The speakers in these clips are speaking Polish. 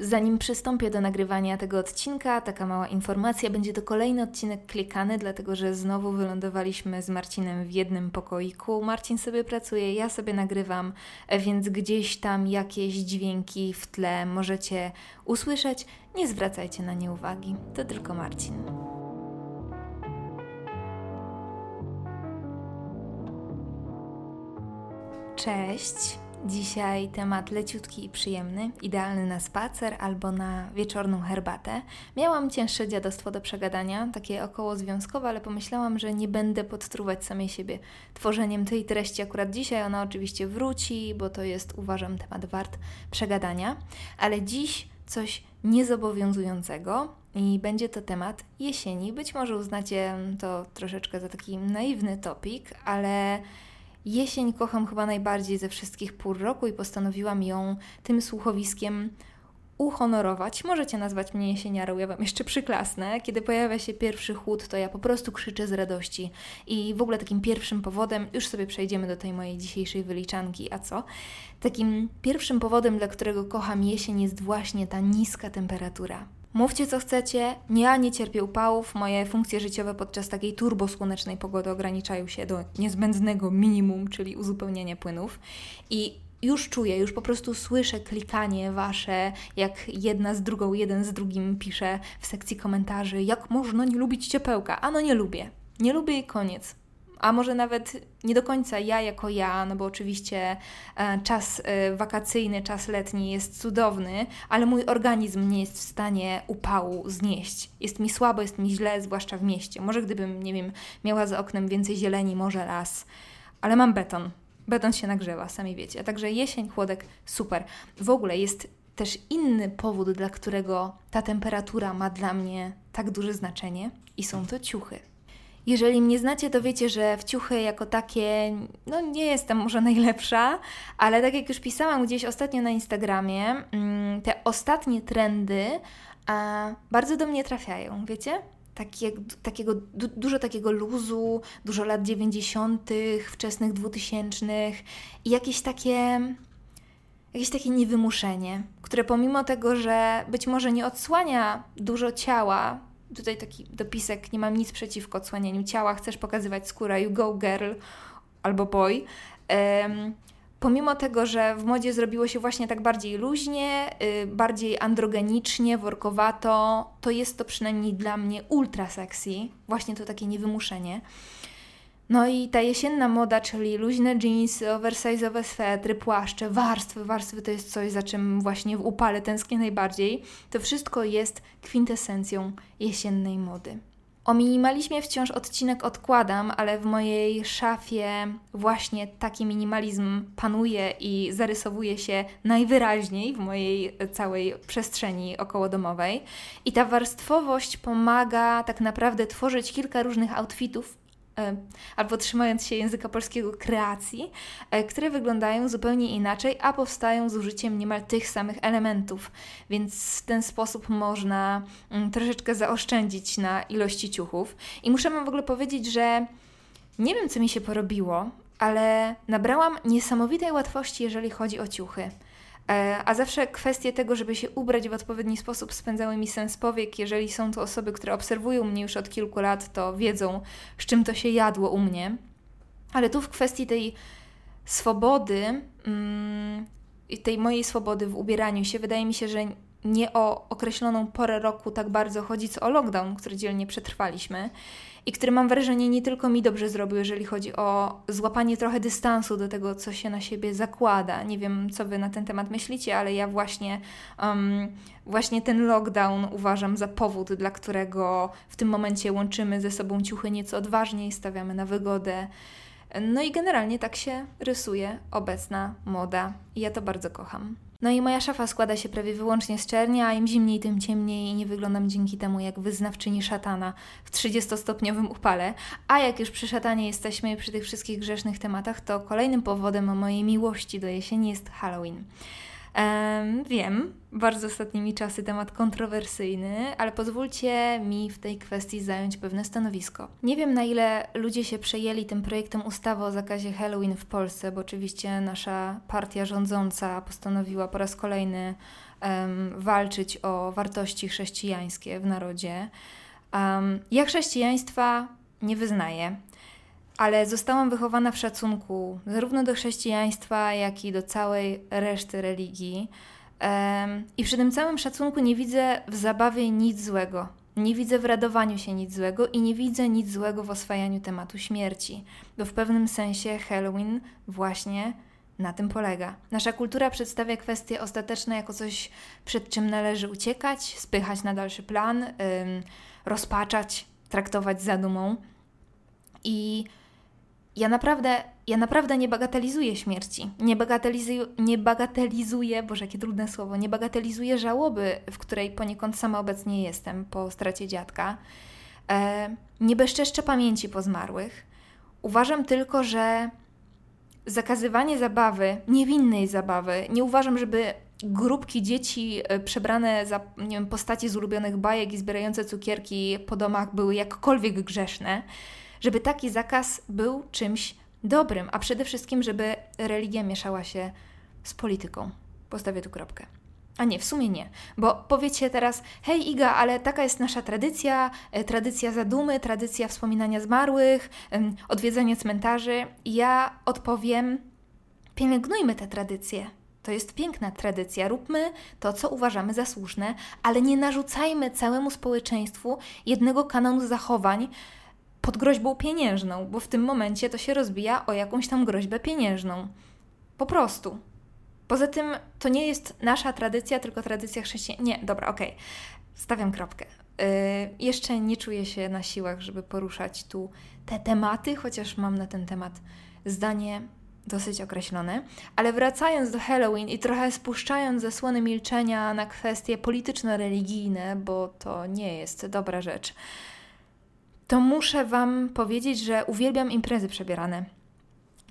Zanim przystąpię do nagrywania tego odcinka, taka mała informacja, będzie to kolejny odcinek klikany, dlatego że znowu wylądowaliśmy z Marcinem w jednym pokoiku. Marcin sobie pracuje, ja sobie nagrywam, więc gdzieś tam jakieś dźwięki w tle możecie usłyszeć. Nie zwracajcie na nie uwagi, to tylko Marcin. Cześć! Dzisiaj temat leciutki i przyjemny, idealny na spacer albo na wieczorną herbatę. Miałam cięższe dziadostwo do przegadania, takie około związkowe, ale pomyślałam, że nie będę podtruwać samej siebie tworzeniem tej treści akurat dzisiaj. Ona oczywiście wróci, bo to jest, uważam, temat wart przegadania, ale dziś coś niezobowiązującego i będzie to temat jesieni. Być może uznacie to troszeczkę za taki naiwny topik, ale Jesień kocham chyba najbardziej ze wszystkich pór roku i postanowiłam ją tym słuchowiskiem uhonorować. Możecie nazwać mnie jesieniarą, ja Wam jeszcze przyklasnę. Kiedy pojawia się pierwszy chłód, to ja po prostu krzyczę z radości. I w ogóle takim pierwszym powodem, już sobie przejdziemy do tej mojej dzisiejszej wyliczanki, a co? Takim pierwszym powodem, dla którego kocham jesień jest właśnie ta niska temperatura. Mówcie co chcecie, ja nie cierpię upałów, moje funkcje życiowe podczas takiej turbosłonecznej pogody ograniczają się do niezbędnego minimum, czyli uzupełniania płynów. I już czuję, już po prostu słyszę klikanie wasze, jak jedna z drugą, jeden z drugim pisze w sekcji komentarzy, jak można nie lubić ciepełka. A no nie lubię. Nie lubię i koniec a może nawet nie do końca ja jako ja, no bo oczywiście e, czas e, wakacyjny, czas letni jest cudowny, ale mój organizm nie jest w stanie upału znieść. Jest mi słabo, jest mi źle, zwłaszcza w mieście. Może gdybym, nie wiem, miała za oknem więcej zieleni, może las, ale mam beton. Beton się nagrzewa, sami wiecie. Także jesień, chłodek, super. W ogóle jest też inny powód, dla którego ta temperatura ma dla mnie tak duże znaczenie i są to ciuchy. Jeżeli mnie znacie, to wiecie, że w ciuchy jako takie, no nie jestem może najlepsza, ale tak jak już pisałam gdzieś ostatnio na Instagramie, mm, te ostatnie trendy bardzo do mnie trafiają, wiecie? Takie, takiego, du, dużo takiego luzu, dużo lat 90., wczesnych 2000 i jakieś takie, jakieś takie niewymuszenie, które pomimo tego, że być może nie odsłania dużo ciała, tutaj taki dopisek, nie mam nic przeciwko odsłanianiu ciała, chcesz pokazywać skórę, you go girl albo boy. Um, pomimo tego, że w modzie zrobiło się właśnie tak bardziej luźnie, yy, bardziej androgenicznie, workowato, to jest to przynajmniej dla mnie ultra sexy, właśnie to takie niewymuszenie. No i ta jesienna moda, czyli luźne jeansy, oversize'owe swetry, płaszcze, warstwy, warstwy to jest coś, za czym właśnie w upale tęsknię najbardziej. To wszystko jest kwintesencją jesiennej mody. O minimalizmie wciąż odcinek odkładam, ale w mojej szafie właśnie taki minimalizm panuje i zarysowuje się najwyraźniej w mojej całej przestrzeni okołodomowej. I ta warstwowość pomaga tak naprawdę tworzyć kilka różnych outfitów albo trzymając się języka polskiego kreacji, e, które wyglądają zupełnie inaczej, a powstają z użyciem niemal tych samych elementów, więc w ten sposób można mm, troszeczkę zaoszczędzić na ilości ciuchów. I muszę Wam w ogóle powiedzieć, że nie wiem, co mi się porobiło, ale nabrałam niesamowitej łatwości, jeżeli chodzi o ciuchy. E, a zawsze kwestie tego, żeby się ubrać w odpowiedni sposób, spędzały mi sens powiek. Jeżeli są to osoby, które obserwują mnie już od kilku lat, to wiedzą, z czym to się jadło u mnie. Ale tu w kwestii tej swobody, mm, tej mojej swobody w ubieraniu się, wydaje mi się, że nie o określoną porę roku tak bardzo chodzi, co o lockdown, który dzielnie przetrwaliśmy i który mam wrażenie nie tylko mi dobrze zrobił, jeżeli chodzi o złapanie trochę dystansu do tego, co się na siebie zakłada. Nie wiem, co Wy na ten temat myślicie, ale ja właśnie, um, właśnie ten lockdown uważam za powód, dla którego w tym momencie łączymy ze sobą ciuchy nieco odważniej, stawiamy na wygodę. No i generalnie tak się rysuje obecna moda i ja to bardzo kocham. No i moja szafa składa się prawie wyłącznie z czerni, a im zimniej, tym ciemniej i nie wyglądam dzięki temu jak wyznawczyni szatana w 30-stopniowym upale. A jak już przy szatanie jesteśmy przy tych wszystkich grzesznych tematach, to kolejnym powodem mojej miłości do jesieni jest Halloween. Um, wiem, bardzo ostatnimi czasy temat kontrowersyjny, ale pozwólcie mi w tej kwestii zająć pewne stanowisko. Nie wiem na ile ludzie się przejęli tym projektem ustawy o zakazie Halloween w Polsce, bo oczywiście nasza partia rządząca postanowiła po raz kolejny um, walczyć o wartości chrześcijańskie w narodzie. Um, ja chrześcijaństwa nie wyznaję, ale zostałam wychowana w szacunku zarówno do chrześcijaństwa, jak i do całej reszty religii. I przy tym całym szacunku nie widzę w zabawie nic złego. Nie widzę w radowaniu się nic złego i nie widzę nic złego w oswajaniu tematu śmierci, bo w pewnym sensie Halloween właśnie na tym polega. Nasza kultura przedstawia kwestie ostateczne jako coś, przed czym należy uciekać, spychać na dalszy plan, rozpaczać, traktować zadumą. I ja naprawdę, ja naprawdę nie bagatelizuję śmierci. Nie bagatelizuję, nie bagatelizuję, boże, jakie trudne słowo, nie bagatelizuję żałoby, w której poniekąd sama obecnie jestem po stracie dziadka. E, nie bezczeszczę pamięci po zmarłych. Uważam tylko, że zakazywanie zabawy, niewinnej zabawy, nie uważam, żeby grupki dzieci e, przebrane za nie wiem, postacie z ulubionych bajek i zbierające cukierki po domach były jakkolwiek grzeszne żeby taki zakaz był czymś dobrym, a przede wszystkim, żeby religia mieszała się z polityką. Postawię tu kropkę. A nie, w sumie nie, bo powiecie teraz, hej Iga, ale taka jest nasza tradycja, e, tradycja zadumy, tradycja wspominania zmarłych, odwiedzania cmentarzy. Ja odpowiem, pielęgnujmy tę tradycję. To jest piękna tradycja, róbmy to, co uważamy za słuszne, ale nie narzucajmy całemu społeczeństwu jednego kanonu zachowań, pod groźbą pieniężną, bo w tym momencie to się rozbija o jakąś tam groźbę pieniężną. Po prostu. Poza tym to nie jest nasza tradycja, tylko tradycja chrześcijańska. Nie, dobra, okej. Okay. Stawiam kropkę. Yy, jeszcze nie czuję się na siłach, żeby poruszać tu te tematy, chociaż mam na ten temat zdanie dosyć określone. Ale wracając do Halloween i trochę spuszczając zasłony milczenia na kwestie polityczno-religijne, bo to nie jest dobra rzecz to muszę Wam powiedzieć, że uwielbiam imprezy przebierane.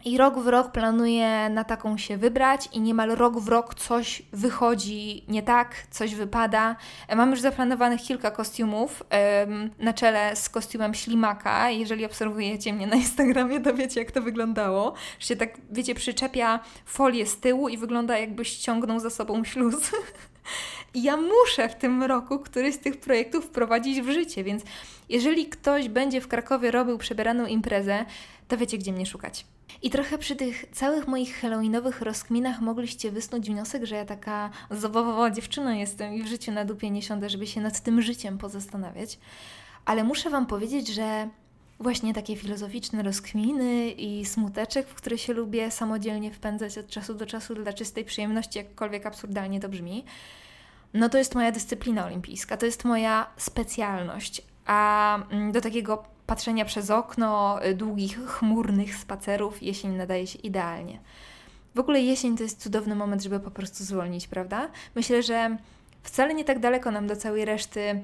I rok w rok planuję na taką się wybrać, i niemal rok w rok coś wychodzi nie tak, coś wypada. Mam już zaplanowanych kilka kostiumów, na czele z kostiumem ślimaka. Jeżeli obserwujecie mnie na Instagramie, to wiecie, jak to wyglądało. Że się tak, wiecie, przyczepia folię z tyłu i wygląda, jakby ściągnął za sobą śluz. I ja muszę w tym roku któryś z tych projektów wprowadzić w życie, więc jeżeli ktoś będzie w Krakowie robił przebieraną imprezę, to wiecie, gdzie mnie szukać. I trochę przy tych całych moich halloweenowych rozkminach mogliście wysnuć wniosek, że ja taka zabawowa dziewczyna jestem i w życiu na dupie nie siądę, żeby się nad tym życiem pozastanawiać. Ale muszę Wam powiedzieć, że właśnie takie filozoficzne rozkminy i smuteczek, w które się lubię samodzielnie wpędzać od czasu do czasu dla czystej przyjemności, jakkolwiek absurdalnie to brzmi, no to jest moja dyscyplina olimpijska, to jest moja specjalność. A mm, do takiego patrzenia przez okno, y, długich, chmurnych spacerów jesień nadaje się idealnie. W ogóle jesień to jest cudowny moment, żeby po prostu zwolnić, prawda? Myślę, że wcale nie tak daleko nam do całej reszty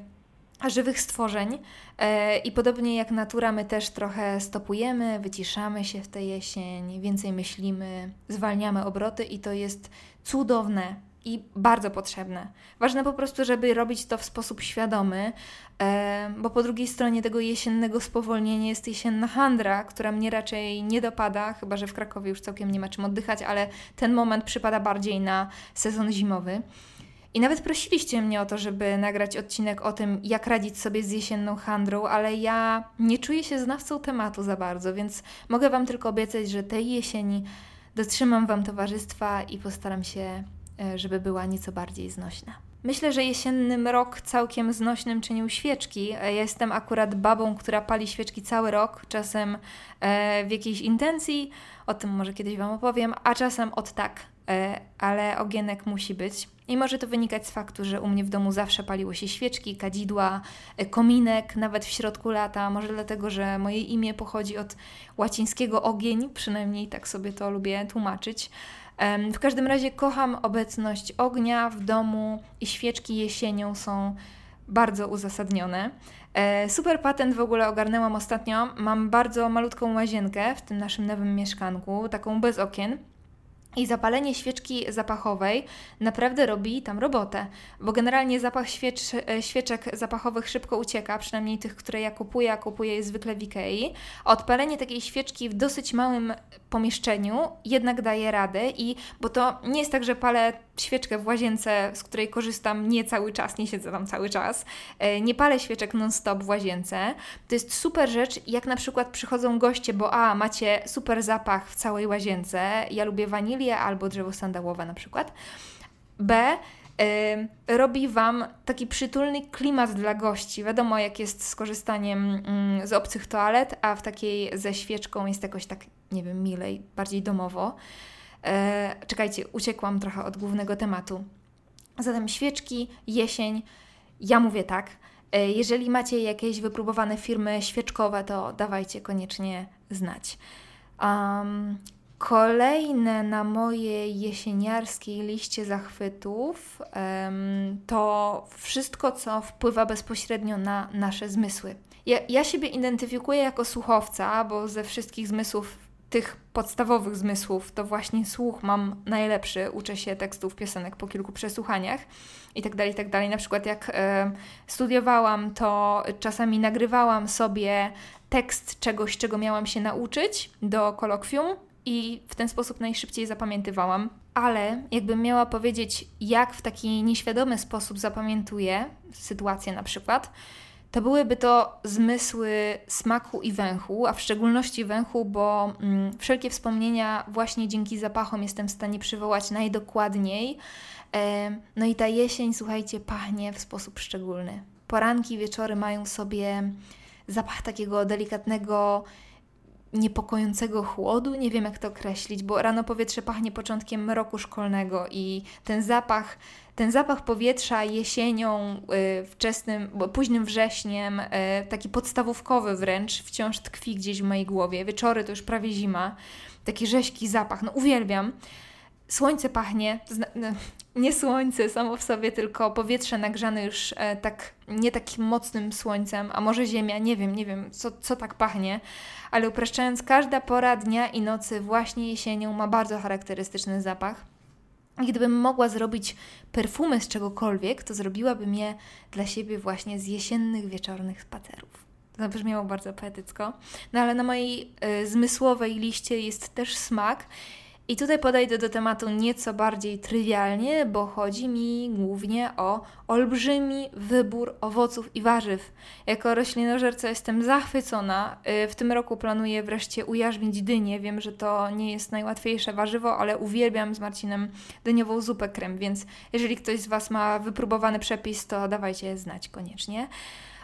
żywych stworzeń e, i podobnie jak natura, my też trochę stopujemy, wyciszamy się w tej jesień, więcej myślimy, zwalniamy obroty i to jest cudowne i bardzo potrzebne. Ważne po prostu, żeby robić to w sposób świadomy, bo po drugiej stronie tego jesiennego spowolnienia jest jesienna handra, która mnie raczej nie dopada, chyba że w Krakowie już całkiem nie ma czym oddychać, ale ten moment przypada bardziej na sezon zimowy. I nawet prosiliście mnie o to, żeby nagrać odcinek o tym, jak radzić sobie z jesienną handrą, ale ja nie czuję się znawcą tematu za bardzo, więc mogę Wam tylko obiecać, że tej jesieni dotrzymam Wam towarzystwa i postaram się, żeby była nieco bardziej znośna. Myślę, że jesienny mrok całkiem znośnym czynił świeczki. E, ja jestem akurat babą, która pali świeczki cały rok, czasem e, w jakiejś intencji, o tym może kiedyś Wam opowiem, a czasem od tak, ale ogienek musi być. I może to wynikać z faktu, że u mnie w domu zawsze paliło się świeczki, kadzidła, e, kominek, nawet w środku lata. Może dlatego, że moje imię pochodzi od łacińskiego ogień, przynajmniej tak sobie to lubię tłumaczyć. W każdym razie kocham obecność ognia w domu i świeczki jesienią są bardzo uzasadnione. E, super patent w ogóle ogarnęłam ostatnio. Mam bardzo malutką łazienkę w tym naszym nowym mieszkanku, taką bez okien I zapalenie świeczki zapachowej naprawdę robi tam robotę, bo generalnie zapach świecz, e, świeczek zapachowych szybko ucieka, przynajmniej tych, które ja kupuję, a kupuję je zwykle w Ikei. Odpalenie takiej świeczki w dosyć małym pomieszczeniu jednak daje radę i bo to nie jest tak, że palę świeczkę w łazience, z której korzystam nie cały czas, nie siedzę tam cały czas. E, nie palę świeczek non-stop w łazience. To jest super rzecz, jak na przykład przychodzą goście, bo a, macie super zapach w całej łazience. Ja lubię wanilię albo drzewo sandałowe na przykład. B, robi Wam taki przytulny klimat dla gości. Wiadomo, jak jest z korzystaniem yy, z obcych toalet, a w takiej ze świeczką jest jakoś tak, nie wiem, milej, bardziej domowo. E, czekajcie, uciekłam trochę od głównego tematu. Zatem świeczki, jesień. Ja mówię tak. E, jeżeli macie jakieś wypróbowane firmy świeczkowe, to dawajcie koniecznie znać. Um, Kolejne na mojej jesieniarskiej liście zachwytów to wszystko, co wpływa bezpośrednio na nasze zmysły. Ja, ja siebie identyfikuję jako słuchowca, bo ze wszystkich zmysłów tych podstawowych zmysłów to właśnie słuch mam najlepszy. Uczę się tekstów piosenek po kilku przesłuchaniach i tak dalej, tak dalej. Na przykład jak e, studiowałam, to czasami nagrywałam sobie tekst czegoś, czego miałam się nauczyć do kolokwium i w ten sposób najszybciej zapamiętywałam. Ale jakbym miała powiedzieć, jak w taki nieświadomy sposób zapamiętuję sytuację na przykład, to byłyby to zmysły smaku i węchu, a w szczególności węchu, bo mm, wszelkie wspomnienia właśnie dzięki zapachom jestem w stanie przywołać najdokładniej. E, no i ta jesień, słuchajcie, pachnie w sposób szczególny. Poranki, wieczory mają sobie zapach takiego delikatnego, niepokojącego chłodu, nie wiem jak to określić, bo rano powietrze pachnie początkiem roku szkolnego i ten zapach ten zapach powietrza jesienią, y, wczesnym, późnym wrześniem, y, taki podstawówkowy wręcz, wciąż tkwi gdzieś w mojej głowie. Wieczory to już prawie zima. Taki rzeźki zapach, no uwielbiam. Słońce pachnie, no, nie słońce samo w sobie, tylko powietrze nagrzane już e, tak, nie takim mocnym słońcem, a może ziemia, nie wiem, nie wiem, co, co tak pachnie, ale upraszczając, każda pora dnia i nocy właśnie jesienią ma bardzo charakterystyczny zapach. I gdybym mogła zrobić perfumy z czegokolwiek, to zrobiłabym je dla siebie właśnie z jesiennych wieczornych spacerów. Zabrzmiało bardzo poetycko. No ale na mojej y, zmysłowej liście jest też smak i tutaj podejdę do tematu nieco bardziej trywialnie, bo chodzi mi głównie o olbrzymi wybór owoców i warzyw. Jako roślinożerca jestem zachwycona. Y, w tym roku planuję wreszcie ujarzmić dynię. Wiem, że to nie jest najłatwiejsze warzywo, ale uwielbiam z Marcinem dyniową zupę krem, więc jeżeli ktoś z Was ma wypróbowany przepis, to dawajcie znać koniecznie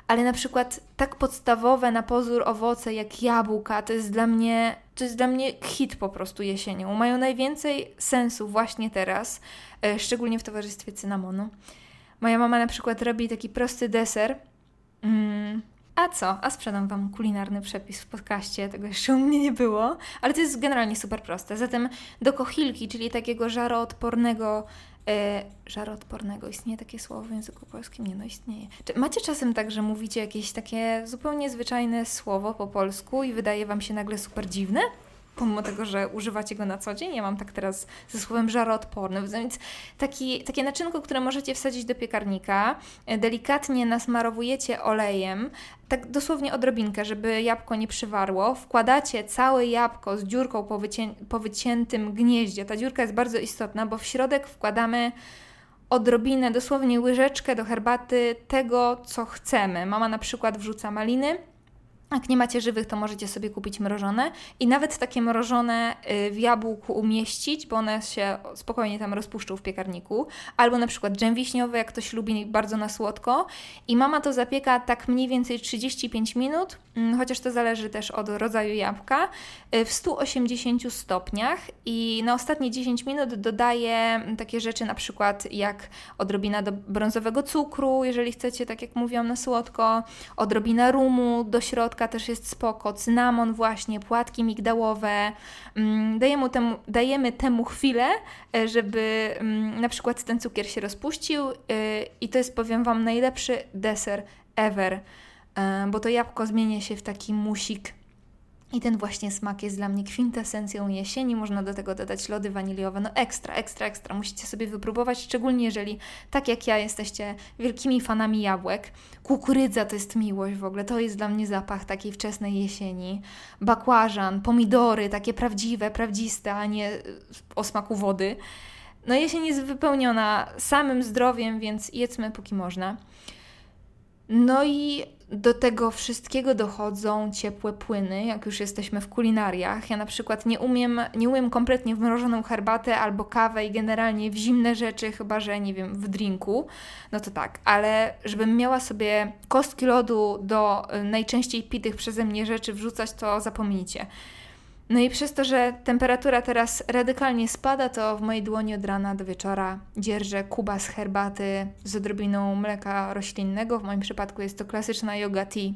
ale na przykład tak podstawowe na pozór owoce jak jabłka, to jest dla mnie, to jest dla mnie hit po prostu jesienią. Mają najwięcej sensu właśnie teraz, e, szczególnie w towarzystwie cynamonu. Moja mama na przykład robi taki prosty deser. Mm, a co? A sprzedam Wam kulinarny przepis w podcaście, tego jeszcze u mnie nie było, ale to jest generalnie super proste. Zatem do kochilki, czyli takiego żaroodpornego żaroodpornego. Istnieje takie słowo w języku polskim? Nie, no istnieje. Czy macie czasem tak, że mówicie jakieś takie zupełnie zwyczajne słowo po polsku i wydaje Wam się nagle super dziwne? Pomimo tego, że używacie go na co dzień. Ja mam tak teraz ze słowem żaroodporny. Więc taki, takie naczynko, które możecie wsadzić do piekarnika, e, delikatnie nasmarowujecie olejem, tak dosłownie odrobinkę, żeby jabłko nie przywarło. Wkładacie całe jabłko z dziurką po, wycię po wyciętym gnieździe. Ta dziurka jest bardzo istotna, bo w środek wkładamy odrobinę, dosłownie łyżeczkę do herbaty tego, co chcemy. Mama na przykład wrzuca maliny, jak nie macie żywych, to możecie sobie kupić mrożone i nawet takie mrożone y, w jabłku umieścić, bo one się spokojnie tam rozpuszczą w piekarniku. Albo na przykład dżem wiśniowy, jak ktoś lubi bardzo na słodko. I mama to zapieka tak mniej więcej 35 minut, chociaż to zależy też od rodzaju jabłka, y, w 180 stopniach. I na ostatnie 10 minut dodaje takie rzeczy na przykład jak odrobina do brązowego cukru, jeżeli chcecie, tak jak mówiłam, na słodko, odrobina rumu do środka, też jest spoko, cynamon właśnie, płatki migdałowe. Mm, dajemy temu, dajemy temu chwilę, e, żeby mm, na przykład ten cukier się rozpuścił e, i to jest, powiem Wam, najlepszy deser ever, bo to jabłko zmienia się w taki musik I ten właśnie smak jest dla mnie kwintesencją jesieni. Można do tego dodać lody waniliowe. No ekstra, ekstra, ekstra. Musicie sobie wypróbować, szczególnie jeżeli, tak jak ja, jesteście wielkimi fanami jabłek. Kukurydza to jest miłość w ogóle. To jest dla mnie zapach takiej wczesnej jesieni. Bakłażan, pomidory, takie prawdziwe, prawdziste, a nie o smaku wody. No jesień jest wypełniona samym zdrowiem, więc jedzmy póki można. No i do tego wszystkiego dochodzą ciepłe płyny, jak już jesteśmy w kulinariach. Ja na przykład nie umiem, nie umiem kompletnie w mrożoną herbatę albo kawę i generalnie w zimne rzeczy, chyba że nie wiem, w drinku. No to tak, ale żebym miała sobie kostki lodu do y, najczęściej pitych przeze mnie rzeczy wrzucać, to zapomnijcie. No i przez to, że temperatura teraz radykalnie spada, to w mojej dłoni od rana do wieczora dzierżę kubas herbaty z odrobiną mleka roślinnego. W moim przypadku jest to klasyczna yoga tea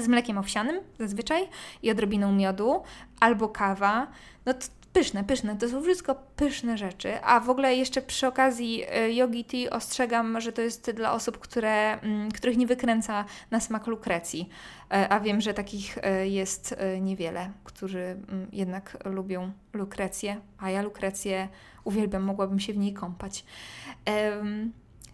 z mlekiem owsianym zazwyczaj i odrobiną miodu, albo kawa. No to pyszne, pyszne. To są wszystko pyszne rzeczy. A w ogóle jeszcze przy okazji yogi e, tea ostrzegam, że to jest dla osób, które, mm, których nie wykręca na smak lukrecji. E, a wiem, że takich e, jest niewiele, którzy mm, jednak lubią lukrecję. A ja lukrecję uwielbiam, mogłabym się w niej kąpać.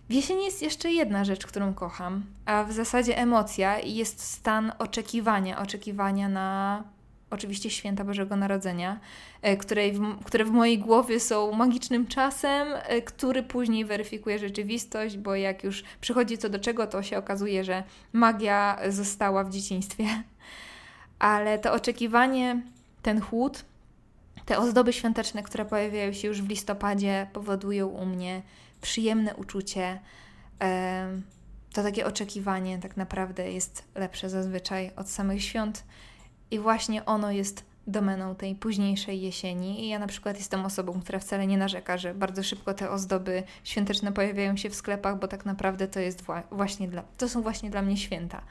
W jesieni jest jeszcze jedna rzecz, którą kocham, a w zasadzie emocja i jest stan oczekiwania, oczekiwania na oczywiście święta Bożego Narodzenia, e, które w, które w mojej głowie są magicznym czasem, e, który później weryfikuje rzeczywistość, bo jak już przychodzi co do czego, to się okazuje, że magia została w dzieciństwie. Ale to oczekiwanie, ten chłód, te ozdoby świąteczne, które pojawiają się już w listopadzie, powodują u mnie przyjemne uczucie. To takie oczekiwanie tak naprawdę jest lepsze zazwyczaj od samych świąt i właśnie ono jest domeną tej późniejszej jesieni. I ja na przykład jestem osobą, która wcale nie narzeka, że bardzo szybko te ozdoby świąteczne pojawiają się w sklepach, bo tak naprawdę to jest właśnie dla, to są właśnie dla mnie święta.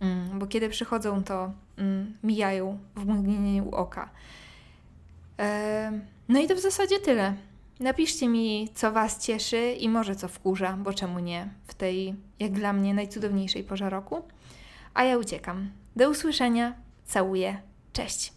Mm, bo kiedy przychodzą, to mm, mijają w mgnieniu oka. No i to w zasadzie tyle. Napiszcie mi, co Was cieszy i może co wkurza, bo czemu nie, w tej, jak dla mnie, najcudowniejszej porze roku. A ja uciekam. Do usłyszenia Całuję. Cześć.